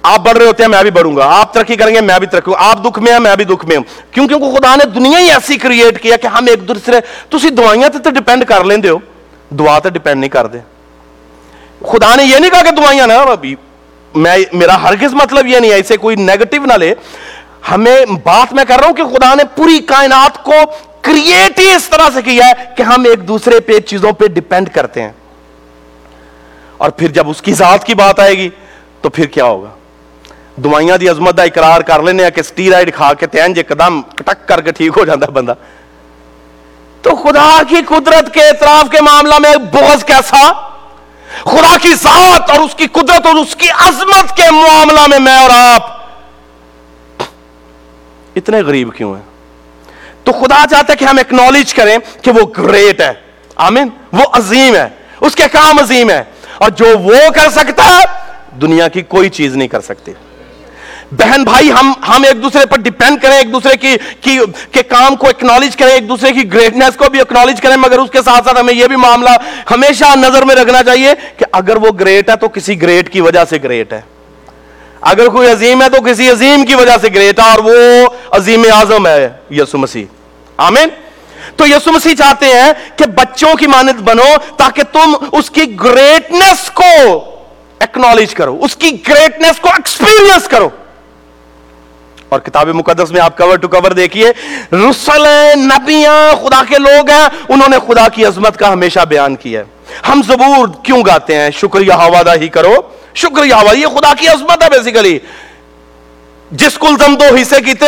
آپ بڑھ رہے ہوتے ہیں، میں بھی بڑھوں گا۔ آپ ترقی کریں گے، میں بھی ترقی آپ دکھ میں ہیں، میں بھی دکھ میں ہوں۔ کیونکہ خدا نے دنیا ہی ایسی کریٹ کیا کہ ہم ایک دوسرے تھی دوائیاں تو ڈپینڈ کر لیں ہو۔ دعا تو ڈپینڈ نہیں کرتے خدا نے یہ نہیں کہا کہ دوائیاں نا ابھی میں میرا ہرگز مطلب یہ نہیں ہے، اسے کوئی نیگٹو نہ لے۔ ہمیں بات میں کر رہا ہوں کہ خدا نے پوری کائنات کو کریٹ ہی اس طرح سے کیا ہے کہ ہم ایک دوسرے پہ چیزوں پہ ڈپینڈ کرتے ہیں۔ اور پھر جب اس کی ذات کی بات آئے گی، تو پھر کیا ہوگا؟ دوائیاں دی عظمت دا اقرار کر لینے کہ سٹیرائڈ کھا کے تین جے قدم کٹک کر کے ٹھیک ہو جاتا ہے بندہ۔ تو خدا کی قدرت کے اعتراف کے معاملہ میں بغض کیسا؟ خدا کی ذات اور اس کی قدرت اور اس کی عظمت کے معاملہ میں میں اور آپ اتنے غریب کیوں ہیں؟ تو خدا چاہتا ہے کہ ہم ایکنالج کریں کہ وہ گریٹ ہے۔ آمین۔ وہ عظیم ہے۔ اس کے کام عظیم ہے۔ اور جو وہ کر سکتا ہے، دنیا کی کوئی چیز نہیں کر سکتی۔ بہن بھائی، ہم ہم ایک دوسرے پر ڈیپینڈ کریں، ایک دوسرے کی کی، کے کام کو اکنالج کریں، ایک دوسرے کی گریٹنس کو بھی اکنالج کریں، مگر اس کے ساتھ ساتھ ہمیں یہ بھی معاملہ ہمیشہ نظر میں رکھنا چاہیے کہ اگر وہ گریٹ ہے تو کسی گریٹ کی وجہ سے گریٹ ہے۔ اگر کوئی عظیم ہے تو کسی عظیم کی وجہ سے گریٹ ہے، اور وہ عظیم اعظم ہے یسو مسیح۔ آمین؟ تو یسو مسیح چاہتے ہیں کہ بچوں کی مانت بنو تاکہ تم اس کی گریٹنس کو ایکنالج کرو، اس کی گریٹنس کو ایکسپیرینس کرو۔ اور کتاب مقدس میں آپ کور ٹو کور دیکھیے، رسل نبیاں، خدا کے لوگ ہیں، انہوں نے خدا کی عظمت کا ہمیشہ بیان کیا ہے۔ ہم زبور کیوں گاتے ہیں؟ شکریہ حوادہ ہی کرو۔ شکریہ حوادہ یہ خدا کی عظمت ہے بیسیکلی جس کل دم دو حصے کیتے،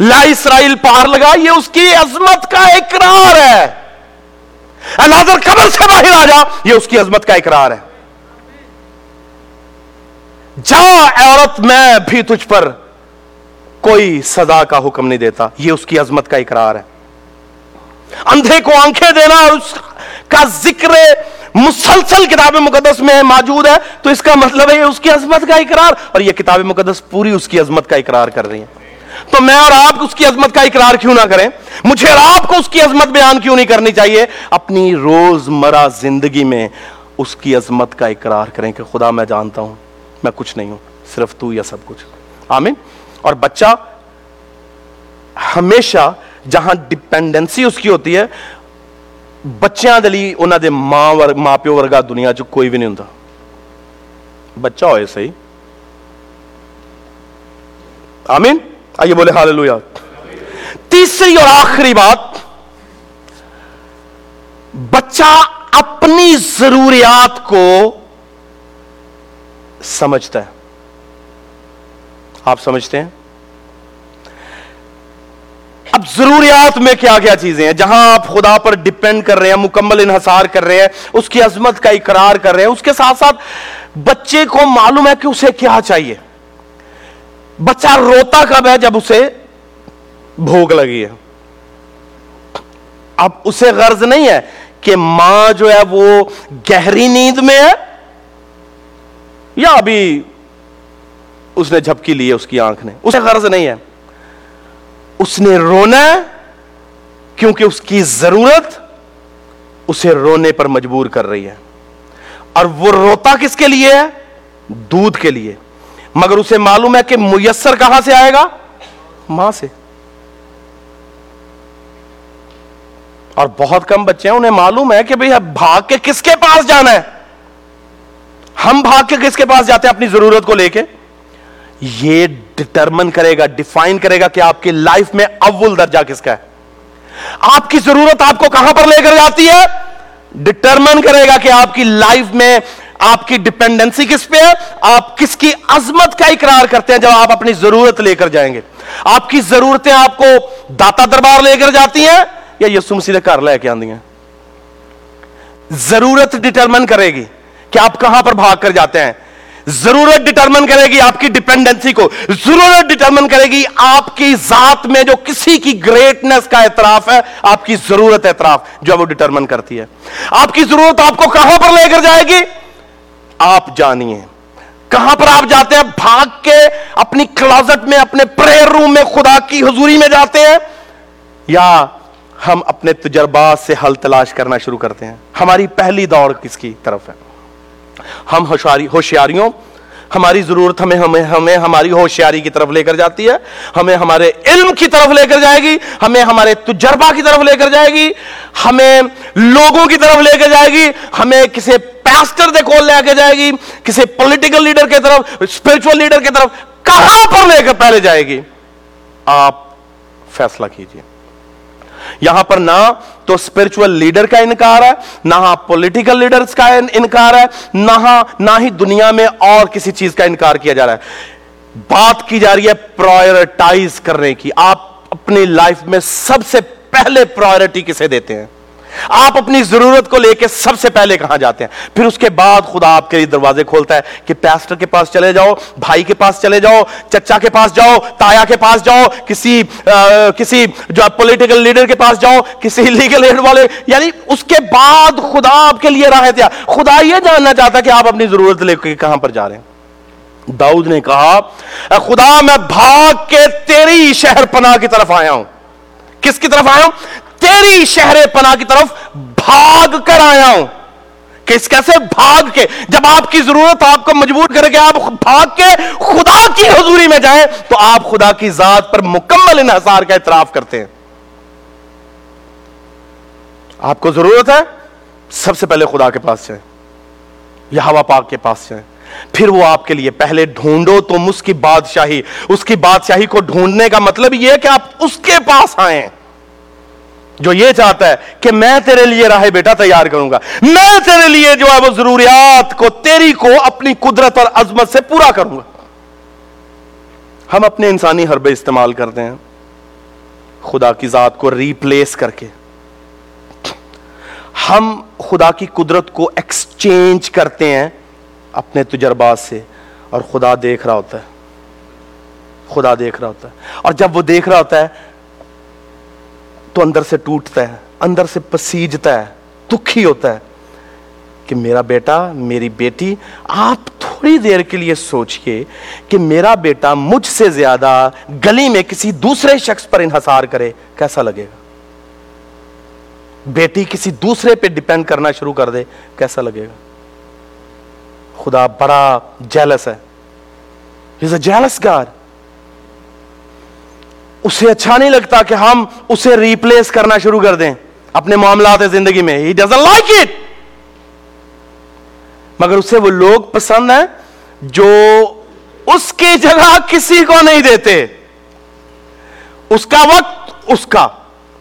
لا اسرائیل پار لگا، یہ اس کی عظمت کا اقرار ہے۔ ناظر قبر سے باہر آ جا، یہ اس کی عظمت کا اقرار ہے۔ جا عورت میں بھی تجھ پر کوئی سزا کا حکم نہیں دیتا، یہ اس کی عظمت کا اقرار ہے۔ اندھے کو آنکھیں دینا اور اس کا ذکر مسلسل کتاب مقدس میں موجود ہے، تو اس کا مطلب ہے اس کی عظمت کا اقرار۔ اور یہ کتاب مقدس پوری اس کی عظمت کا اقرار کر رہی ہے۔ تو میں اور آپ اس کی عظمت کا اقرار کیوں نہ کریں؟ مجھے اور آپ کو اس کی عظمت بیان کیوں نہیں کرنی چاہیے؟ اپنی روز مرہ زندگی میں اس کی عظمت کا اقرار کریں کہ خدا میں جانتا ہوں، میں کچھ نہیں ہوں، صرف تو یا سب کچھ۔ آمین۔ اور بچہ ہمیشہ جہاں ڈپینڈنسی اس کی ہوتی ہے، بچیاں دلی انہوں دے ماں ور، ماں پیو ورگا دنیا چ کوئی بھی نہیں ہوں بچہ ہوئے صحیح۔ آمین۔ آئیے بولے حال لویا تیسری اور آخری بات، بچہ اپنی ضروریات کو سمجھتا ہے۔ آپ سمجھتے ہیں؟ اب ضروریات میں کیا کیا چیزیں ہیں؟ جہاں آپ خدا پر ڈپینڈ کر رہے ہیں، مکمل انحصار کر رہے ہیں، اس کی عظمت کا اقرار کر رہے ہیں، اس کے ساتھ ساتھ بچے کو معلوم ہے کہ اسے کیا چاہیے؟ بچہ روتا کب ہے جب اسے بھوک لگی ہے؟ اب اسے غرض نہیں ہے کہ ماں جو ہے وہ گہری نیند میں ہے یا ابھی اس نے جھپکی لی ہے، اس کی آنکھ نے۔ اسے غرض نہیں ہے۔ اس نے رونا کیونکہ اس کی ضرورت اسے رونے پر مجبور کر رہی ہے۔ اور وہ روتا کس کے لیے ہے؟ دودھ کے لیے۔ مگر اسے معلوم ہے کہ میسر کہاں سے آئے گا؟ ماں سے۔ اور بہت کم بچے ہیں، انہیں معلوم ہے کہ بھئی بھاگ کے کس کے پاس جانا ہے؟ ہم بھاگ کے کس کے پاس جاتے ہیں اپنی ضرورت کو لے کے؟ یہ ڈٹرمن کرے گا ڈیفائن کرے گا کہ آپ کی لائف میں اول درجہ کس کا ہے۔ آپ کی ضرورت آپ کو کہاں پر لے کر جاتی ہے؟ ڈٹرمن کرے گا کہ آپ کی لائف میں آپ کی ڈپینڈنسی کس پہ ہے، آپ کس کی عظمت کا اقرار کرتے ہیں جب آپ اپنی ضرورت لے کر جائیں گے۔ آپ کی ضرورتیں آپ کو داتا دربار لے کر جاتی ہیں یا یسو مسیح گھر لے کے آدھی ہیں؟ ضرورت ڈٹرمن کرے گی کہ آپ کہاں پر بھاگ کر جاتے ہیں۔ ضرورت ڈٹرمن کرے گی آپ کی ڈپینڈنسی کو۔ ضرورت ڈٹرمن کرے گی آپ کی ذات میں جو کسی کی گریٹنس کا اعتراف ہے، آپ کی ضرورت اعتراف جو وہ ڈٹرمن کرتی ہے۔ آپ کی ضرورت آپ کو کہاں پر لے کر جائے گی؟ آپ جانیے۔ کہاں پر آپ جاتے ہیں؟ بھاگ کے اپنی کلازٹ میں، اپنے پریئر روم میں خدا کی حضوری میں جاتے ہیں یا ہم اپنے تجربات سے حل تلاش کرنا شروع کرتے ہیں؟ ہماری پہلی دوڑ کس کی طرف ہے؟ ہم ہوشیاریوں، ہماری ضرورت ہمیں ہمیں ہمیں ہماری ہوشیاری کی طرف لے کر جاتی ہے، ہمیں ہمارے علم کی طرف لے کر جائے گی، ہمیں ہمارے تجربہ کی طرف لے کر جائے گی، ہمیں لوگوں کی طرف لے کر جائے گی، ہمیں کسی پیسٹر دے کول لے کے جائے گی کسی پولیٹیکل لیڈر کی طرف اسپرچل لیڈر کی طرف، کہاں پر لے کر پہلے جائے گی؟ آپ فیصلہ کیجیے۔ یہاں پر نہ تو اسپرچل لیڈر کا انکار ہے، نہ ہاں پولیٹیکل لیڈرز کا انکار ہے، ہاں، نہ ہی دنیا میں اور کسی چیز کا انکار کیا جا رہا ہے۔ بات کی جا رہی ہے پرائرٹائز کرنے کی۔ آپ اپنی لائف میں سب سے پہلے پرائرٹی کسے دیتے ہیں؟ آپ اپنی ضرورت کو لے کے سب سے پہلے کہاں جاتے ہیں؟ پھر اس کے بعد خدا آپ کے لیے دروازے کھولتا ہے کہ پیسٹر کے پاس چلے جاؤ، بھائی کے پاس چلے جاؤ، چچا کے پاس جاؤ، تایا کے پاس جاؤ، کسی کسی جو پولیٹیکل لیڈر کے پاس جاؤ، کسی لیگل ایڈ والے یعنی اس کے بعد خدا آپ کے لیے راہ دیا خدا یہ جاننا چاہتا ہے کہ آپ اپنی ضرورت لے کے کہاں پر جا رہے ہیں۔ داؤد نے کہا خدا، میں بھاگ کے تیری شہر پناہ کی طرف آیا ہوں۔ کس کی طرف آیا ہوں؟ تیری شہر پناہ کی طرف بھاگ کر آیا ہوں۔ کس کیسے بھاگ کے؟ جب آپ کی ضرورت آپ کو مجبور کرے کہ آپ بھاگ کے خدا کی حضوری میں جائیں تو آپ خدا کی ذات پر مکمل انحصار کا اعتراف کرتے ہیں۔ آپ کو ضرورت ہے؟ سب سے پہلے خدا کے پاس جائیں۔ یا ہوا پاک کے پاس جائیں۔ پھر وہ آپ کے لیے پہلے ڈھونڈو تم اس کی بادشاہی۔ اس کی بادشاہی کو ڈھونڈنے کا مطلب یہ کہ آپ اس کے پاس آئیں۔ جو یہ چاہتا ہے کہ میں تیرے لیے راہ بیٹا تیار کروں گا۔ میں تیرے لیے جو ہے وہ ضروریات کو، تیری کو اپنی قدرت اور عظمت سے پورا کروں گا۔ ہم اپنے انسانی حربے استعمال کرتے ہیں۔ خدا کی ذات کو ریپلیس کر کے۔ ہم خدا کی قدرت کو ایکسچینج کرتے ہیں اپنے تجربات سے۔ اور خدا دیکھ رہا ہوتا ہے۔ خدا دیکھ رہا ہوتا ہے۔ اور جب وہ دیکھ رہا ہوتا ہے تو اندر سے ٹوٹتا ہے، اندر سے پسیجتا ہے، دکھی ہوتا ہے کہ میرا بیٹا، میری بیٹی، آپ تھوڑی دیر کے لیے سوچئے کہ میرا بیٹا مجھ سے زیادہ گلی میں کسی دوسرے شخص پر انحصار کرے، کیسا لگے گا؟ بیٹی کسی دوسرے پہ ڈیپینڈ کرنا شروع کر دے، کیسا لگے گا؟ خدا بڑا جیلس ہے۔ جیلس گار اسے اچھا نہیں لگتا کہ ہم اسے ریپلیس کرنا شروع کر دیں۔ اپنے معاملات زندگی میں ہی ڈزن لائک اٹ مگر اسے وہ لوگ پسند ہیں جو اس کی جگہ کسی کو نہیں دیتے۔ اس کا وقت اس کا۔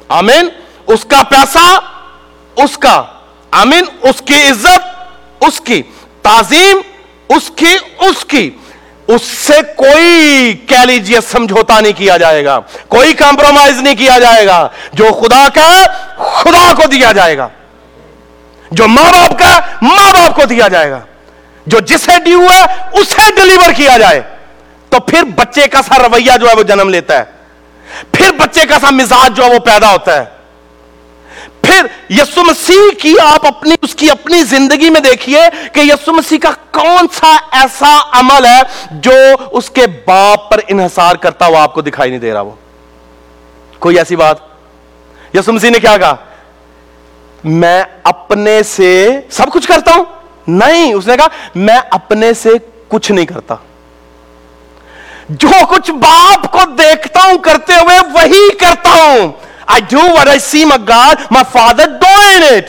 آمین؟ اس کا پیسہ اس کا۔ آمین؟ اس کی عزت اس کی۔ تعظیم اس کی اس کی۔ اس سے کوئی کہہ لیجیے سمجھوتا نہیں کیا جائے گا، کوئی کمپرومائز نہیں کیا جائے گا، جو خدا کا خدا کو دیا جائے گا۔ جو ماں باپ کا ماں باپ کو دیا جائے گا۔ جو جسے ڈیو ہے، اسے ڈلیور کیا جائے۔ تو پھر بچے کا سا رویہ جو ہے وہ جنم لیتا ہے۔ پھر بچے کا سا مزاج جو ہے وہ پیدا ہوتا ہے۔ پھر یسو مسیح کی آپ اپنی اس کی اپنی زندگی میں دیکھیے کہ یسو مسیح کا کون سا ایسا عمل ہے جو اس کے باپ پر انحصار کرتا ہوا آپ کو دکھائی نہیں دے رہا وہ؟ کوئی ایسی بات؟ یسو مسیح نے کیا کہا؟ میں اپنے سے سب کچھ کرتا ہوں؟ نہیں، اس نے کہا، میں اپنے سے کچھ نہیں کرتا۔ جو کچھ باپ کو دیکھتا ہوں، کرتے ہوئے وہی کرتا ہوں۔ I do what I see my God, my father doing it.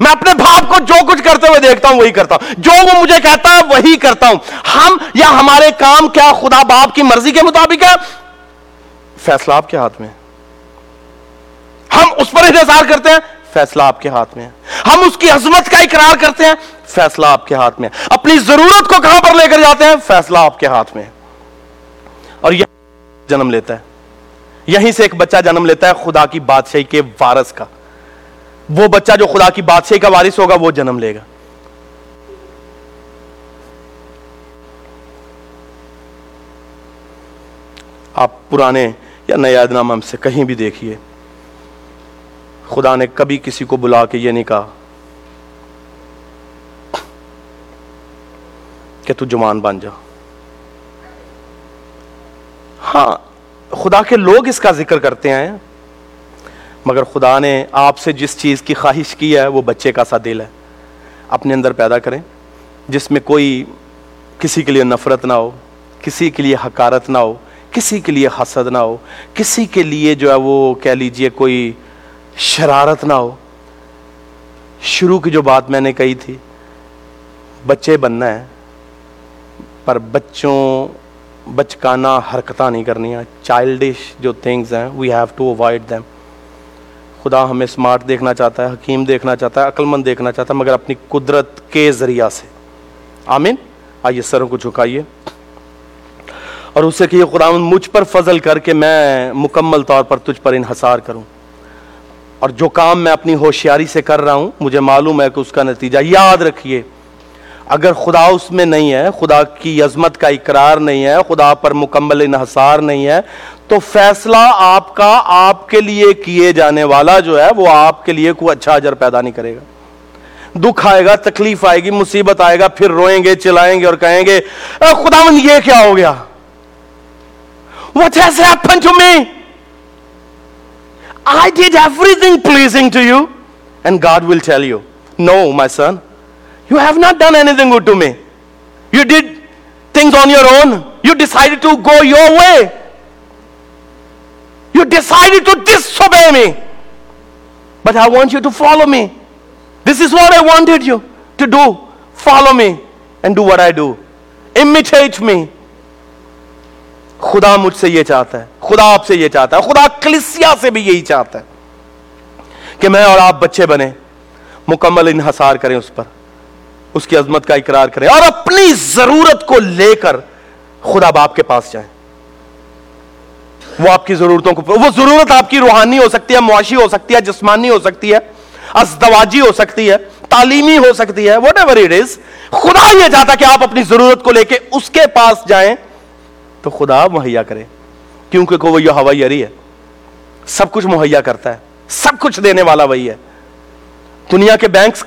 میں اپنے باپ کو جو کچھ کرتے ہوئے دیکھتا ہوں وہی کرتا ہوں۔ جو وہ مجھے کہتا ہے وہی کرتا ہوں۔ ہم یا ہمارے کام کیا خدا باپ کی مرضی کے مطابق ہے؟ فیصلہ آپ کے ہاتھ میں ہم اس پر انحصار کرتے ہیں فیصلہ آپ کے ہاتھ میں ہم اس کی عظمت کا اقرار کرتے ہیں فیصلہ آپ کے ہاتھ میں اپنی ضرورت کو کہاں پر لے کر جاتے ہیں؟ فیصلہ آپ کے ہاتھ میں اور یہ جنم لیتا ہے۔ یہیں سے ایک بچہ جنم لیتا ہے خدا کی بادشاہی کے وارث کا۔ وہ بچہ جو خدا کی بادشاہی کا وارث ہوگا، وہ جنم لے گا۔ آپ پرانے یا نئے نام سے کہیں بھی دیکھیے۔ خدا نے کبھی کسی کو بلا کے یہ نہیں کہا کہ تو جوان بن جا۔ ہاں خدا کے لوگ اس کا ذکر کرتے ہیں، مگر خدا نے آپ سے جس چیز کی خواہش کی ہے، وہ بچے کا سا دل ہے۔ اپنے اندر پیدا کریں، جس میں کوئی کسی کے لیے نفرت نہ ہو، کسی کے لیے حکارت نہ ہو، کسی کے لیے حسد نہ ہو، کسی کے لیے جو ہے وہ کہہ لیجیے کوئی شرارت نہ ہو۔ شروع کی جو بات میں نے کہی تھی، بچے بننا ہے، پر بچوں بچکانا حرکتیں نہیں کرنی ہیں۔ چائلڈش جو تھنگز ہیں we have to avoid them خدا ہمیں اسمارٹ دیکھنا چاہتا ہے، حکیم دیکھنا چاہتا ہے عقل مند دیکھنا چاہتا ہے، مگر اپنی قدرت کے ذریعہ سے۔ آمین؟ آئیے سروں کو جھکائیے۔ اور اسے کہ یہ خدا مجھ پر فضل کر کے میں مکمل طور پر تجھ پر انحصار کروں۔ اور جو کام میں اپنی ہوشیاری سے کر رہا ہوں، مجھے معلوم ہے کہ اس کا نتیجہ یاد رکھیے۔ اگر خدا اس میں نہیں ہے خدا کی عظمت کا اقرار نہیں ہے خدا پر مکمل انحصار نہیں ہے تو فیصلہ آپ کا آپ کے لیے کیے جانے والا جو ہے وہ آپ کے لیے کوئی اچھا اجر پیدا نہیں کرے گا دکھ آئے گا تکلیف آئے گی مصیبت آئے گا پھر روئیں گے چلائیں گے اور کہیں گے خدا من یہ کیا ہو گیا What has happened to me? I did everything pleasing to you. And God will tell you, No, my son, you have not done anything good to me. You did things on your own. You decided to go your way. You decided to disobey me. But I want you to follow me. This is what I wanted you to do. Follow me and do what I do. Imitate me. خدا مجھ سے یہ چاہتا ہے خدا آپ سے یہ چاہتا ہے خدا کلسیا سے بھی یہی چاہتا ہے کہ میں اور آپ بچے بنے مکمل انحصار کریں اس پر اس کی عظمت کا اقرار کریں اور اپنی ضرورت کو لے کر خدا باپ کے پاس جائیں۔ وہ آپ کی ضرورتوں کو وہ ضرورت آپ کی روحانی ہو سکتی ہے، معاشی ہو سکتی ہے، جسمانی ہو سکتی ہے، ازدواجی ہو سکتی ہے، تعلیمی ہو سکتی ہے واٹ ایور اٹ از خدا یہ چاہتا کہ آپ اپنی ضرورت کو لے کے اس کے پاس جائیں۔ تو خدا مہیا کرے، کیونکہ وہ یہ ہوائی ہے۔ سب کچھ مہیا کرتا ہے، سب کچھ دینے والا وہی ہے۔ دنیا کے بینکس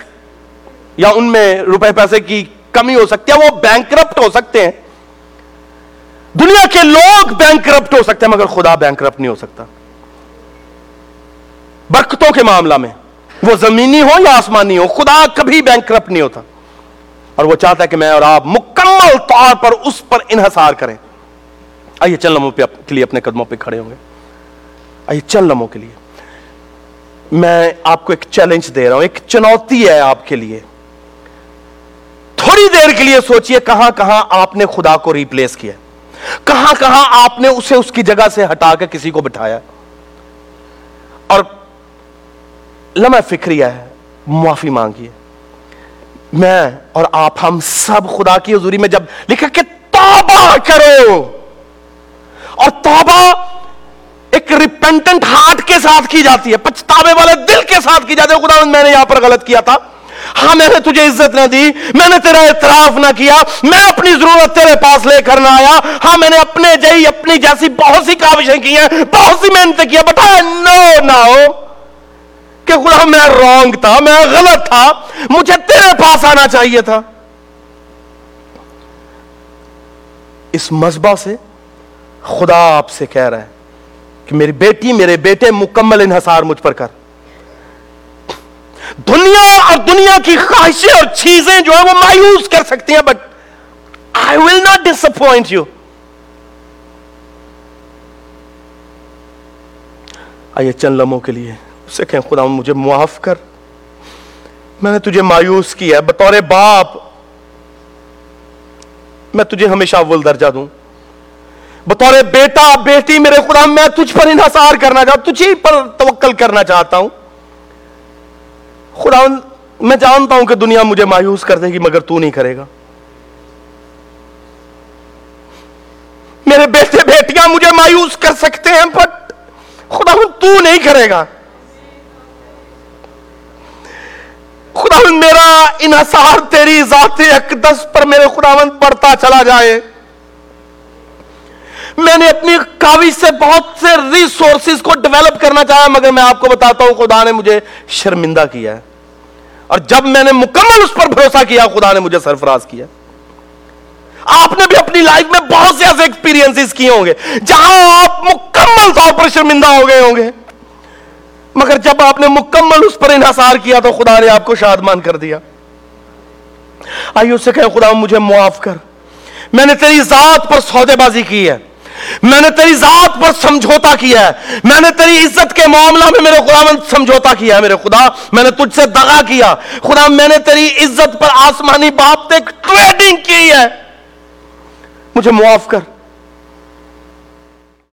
یا ان میں روپے پیسے کی کمی ہو سکتی ہے، وہ بینک کرپٹ ہو سکتے ہیں۔ دنیا کے لوگ بینک کرپٹ ہو سکتے ہیں، مگر خدا بینک کرپٹ نہیں ہو سکتا۔ برکتوں کے معاملہ میں، وہ زمینی ہو یا آسمانی ہو، خدا کبھی بینک کرپٹ نہیں ہوتا۔ اور وہ چاہتا ہے کہ میں اور آپ مکمل طور پر اس پر انحصار کریں۔ آئیے چند لمحوں پہ کے لیے اپنے قدموں پہ کھڑے ہوں گے۔ آئیے چند لمحوں کے لیے۔ میں آپ کو ایک چیلنج دے رہا ہوں، ایک چنوتی ہے آپ کے لیے۔ تھوڑی دیر کے لیے سوچئے کہاں کہاں آپ نے خدا کو ریپلیس کیا کہاں کہاں آپ نے اسے اس کی جگہ سے ہٹا کے کسی کو بٹھایا اور لمحہ فکری ہے، معافی مانگیے۔ میں اور آپ ہم سب خدا کی حضوری میں جب لکھا کہ توبہ کرو، اور توبہ ایک ریپینٹنٹ ہارٹ کے ساتھ کی جاتی ہے، پچھتاوے والے دل کے ساتھ کی جاتی ہے خدا میں نے یہاں پر غلط کیا تھا۔ ہاں میں نے تجھے عزت نہ دی، میں نے تیرا اعتراف نہ کیا، میں اپنی ضرورت تیرے پاس لے کر نہ آیا۔ ہاں میں نے اپنے جئی اپنی جیسی بہت سی کاوشیں کی ہیں، بہت سی محنت کی بٹا نو نہ ہو کہ خدا، میں رونگ تھا، میں غلط تھا، مجھے تیرے پاس آنا چاہیے تھا۔ اس مذبح سے خدا آپ سے کہہ رہا ہے کہ میری بیٹی، میرے بیٹے مکمل انحصار مجھ پر کر۔ دنیا اور دنیا کی خواہشیں اور چیزیں جو ہے وہ مایوس کر سکتی ہیں but I will not disappoint you آئیے چند لمحوں کے لیے اسے کہیں، خدا مجھے معاف کر۔ میں نے تجھے مایوس کیا ہے، بطور باپ۔ میں تجھے ہمیشہ اول درجہ دوں۔ بطور بیٹا، بیٹی میرے خدا، میں تجھ پر انحصار کرنا چاہتا تجھے پر توکل کرنا چاہتا ہوں۔ خدا میں جانتا ہوں کہ دنیا مجھے مایوس کر دے گی، مگر تو نہیں کرے گا۔ میرے بیٹے بیٹیاں مجھے مایوس کر سکتے ہیں بٹ خدا تو نہیں کرے گا۔ خدا میرا انحصار تیری ذات اقدس پر میرے خداوند بڑھتا چلا جائے۔ میں نے اپنی کاوی سے بہت سے ریسورسز کو ڈیولپ کرنا چاہا، مگر میں آپ کو بتاتا ہوں، خدا نے مجھے شرمندہ کیا ہے۔ اور جب میں نے مکمل اس پر بھروسہ کیا، خدا نے مجھے سرفراز کیا۔ آپ نے بھی اپنی لائف میں بہت سے ایسے ایکسپیرینس کیے ہوں گے، جہاں آپ مکمل طور پر شرمندہ ہو گئے ہوں گے۔ مگر جب آپ نے مکمل اس پر انحصار کیا تو خدا نے آپ کو شادمان کر دیا۔ آئیے اس سے کہیں خدا مجھے معاف کر۔ میں نے تیری ذات پر سودے بازی کی ہے۔ میں نے تیری ذات پر سمجھوتا کیا ہے۔ میں نے تیری عزت کے معاملہ میں میرے خدا من سمجھوتا کیا ہے میرے خدا۔ میں نے تجھ سے دغا کیا۔ خدا، میں نے تیری عزت پر آسمانی باپ تک ٹریڈنگ کی ہے مجھے معاف کر۔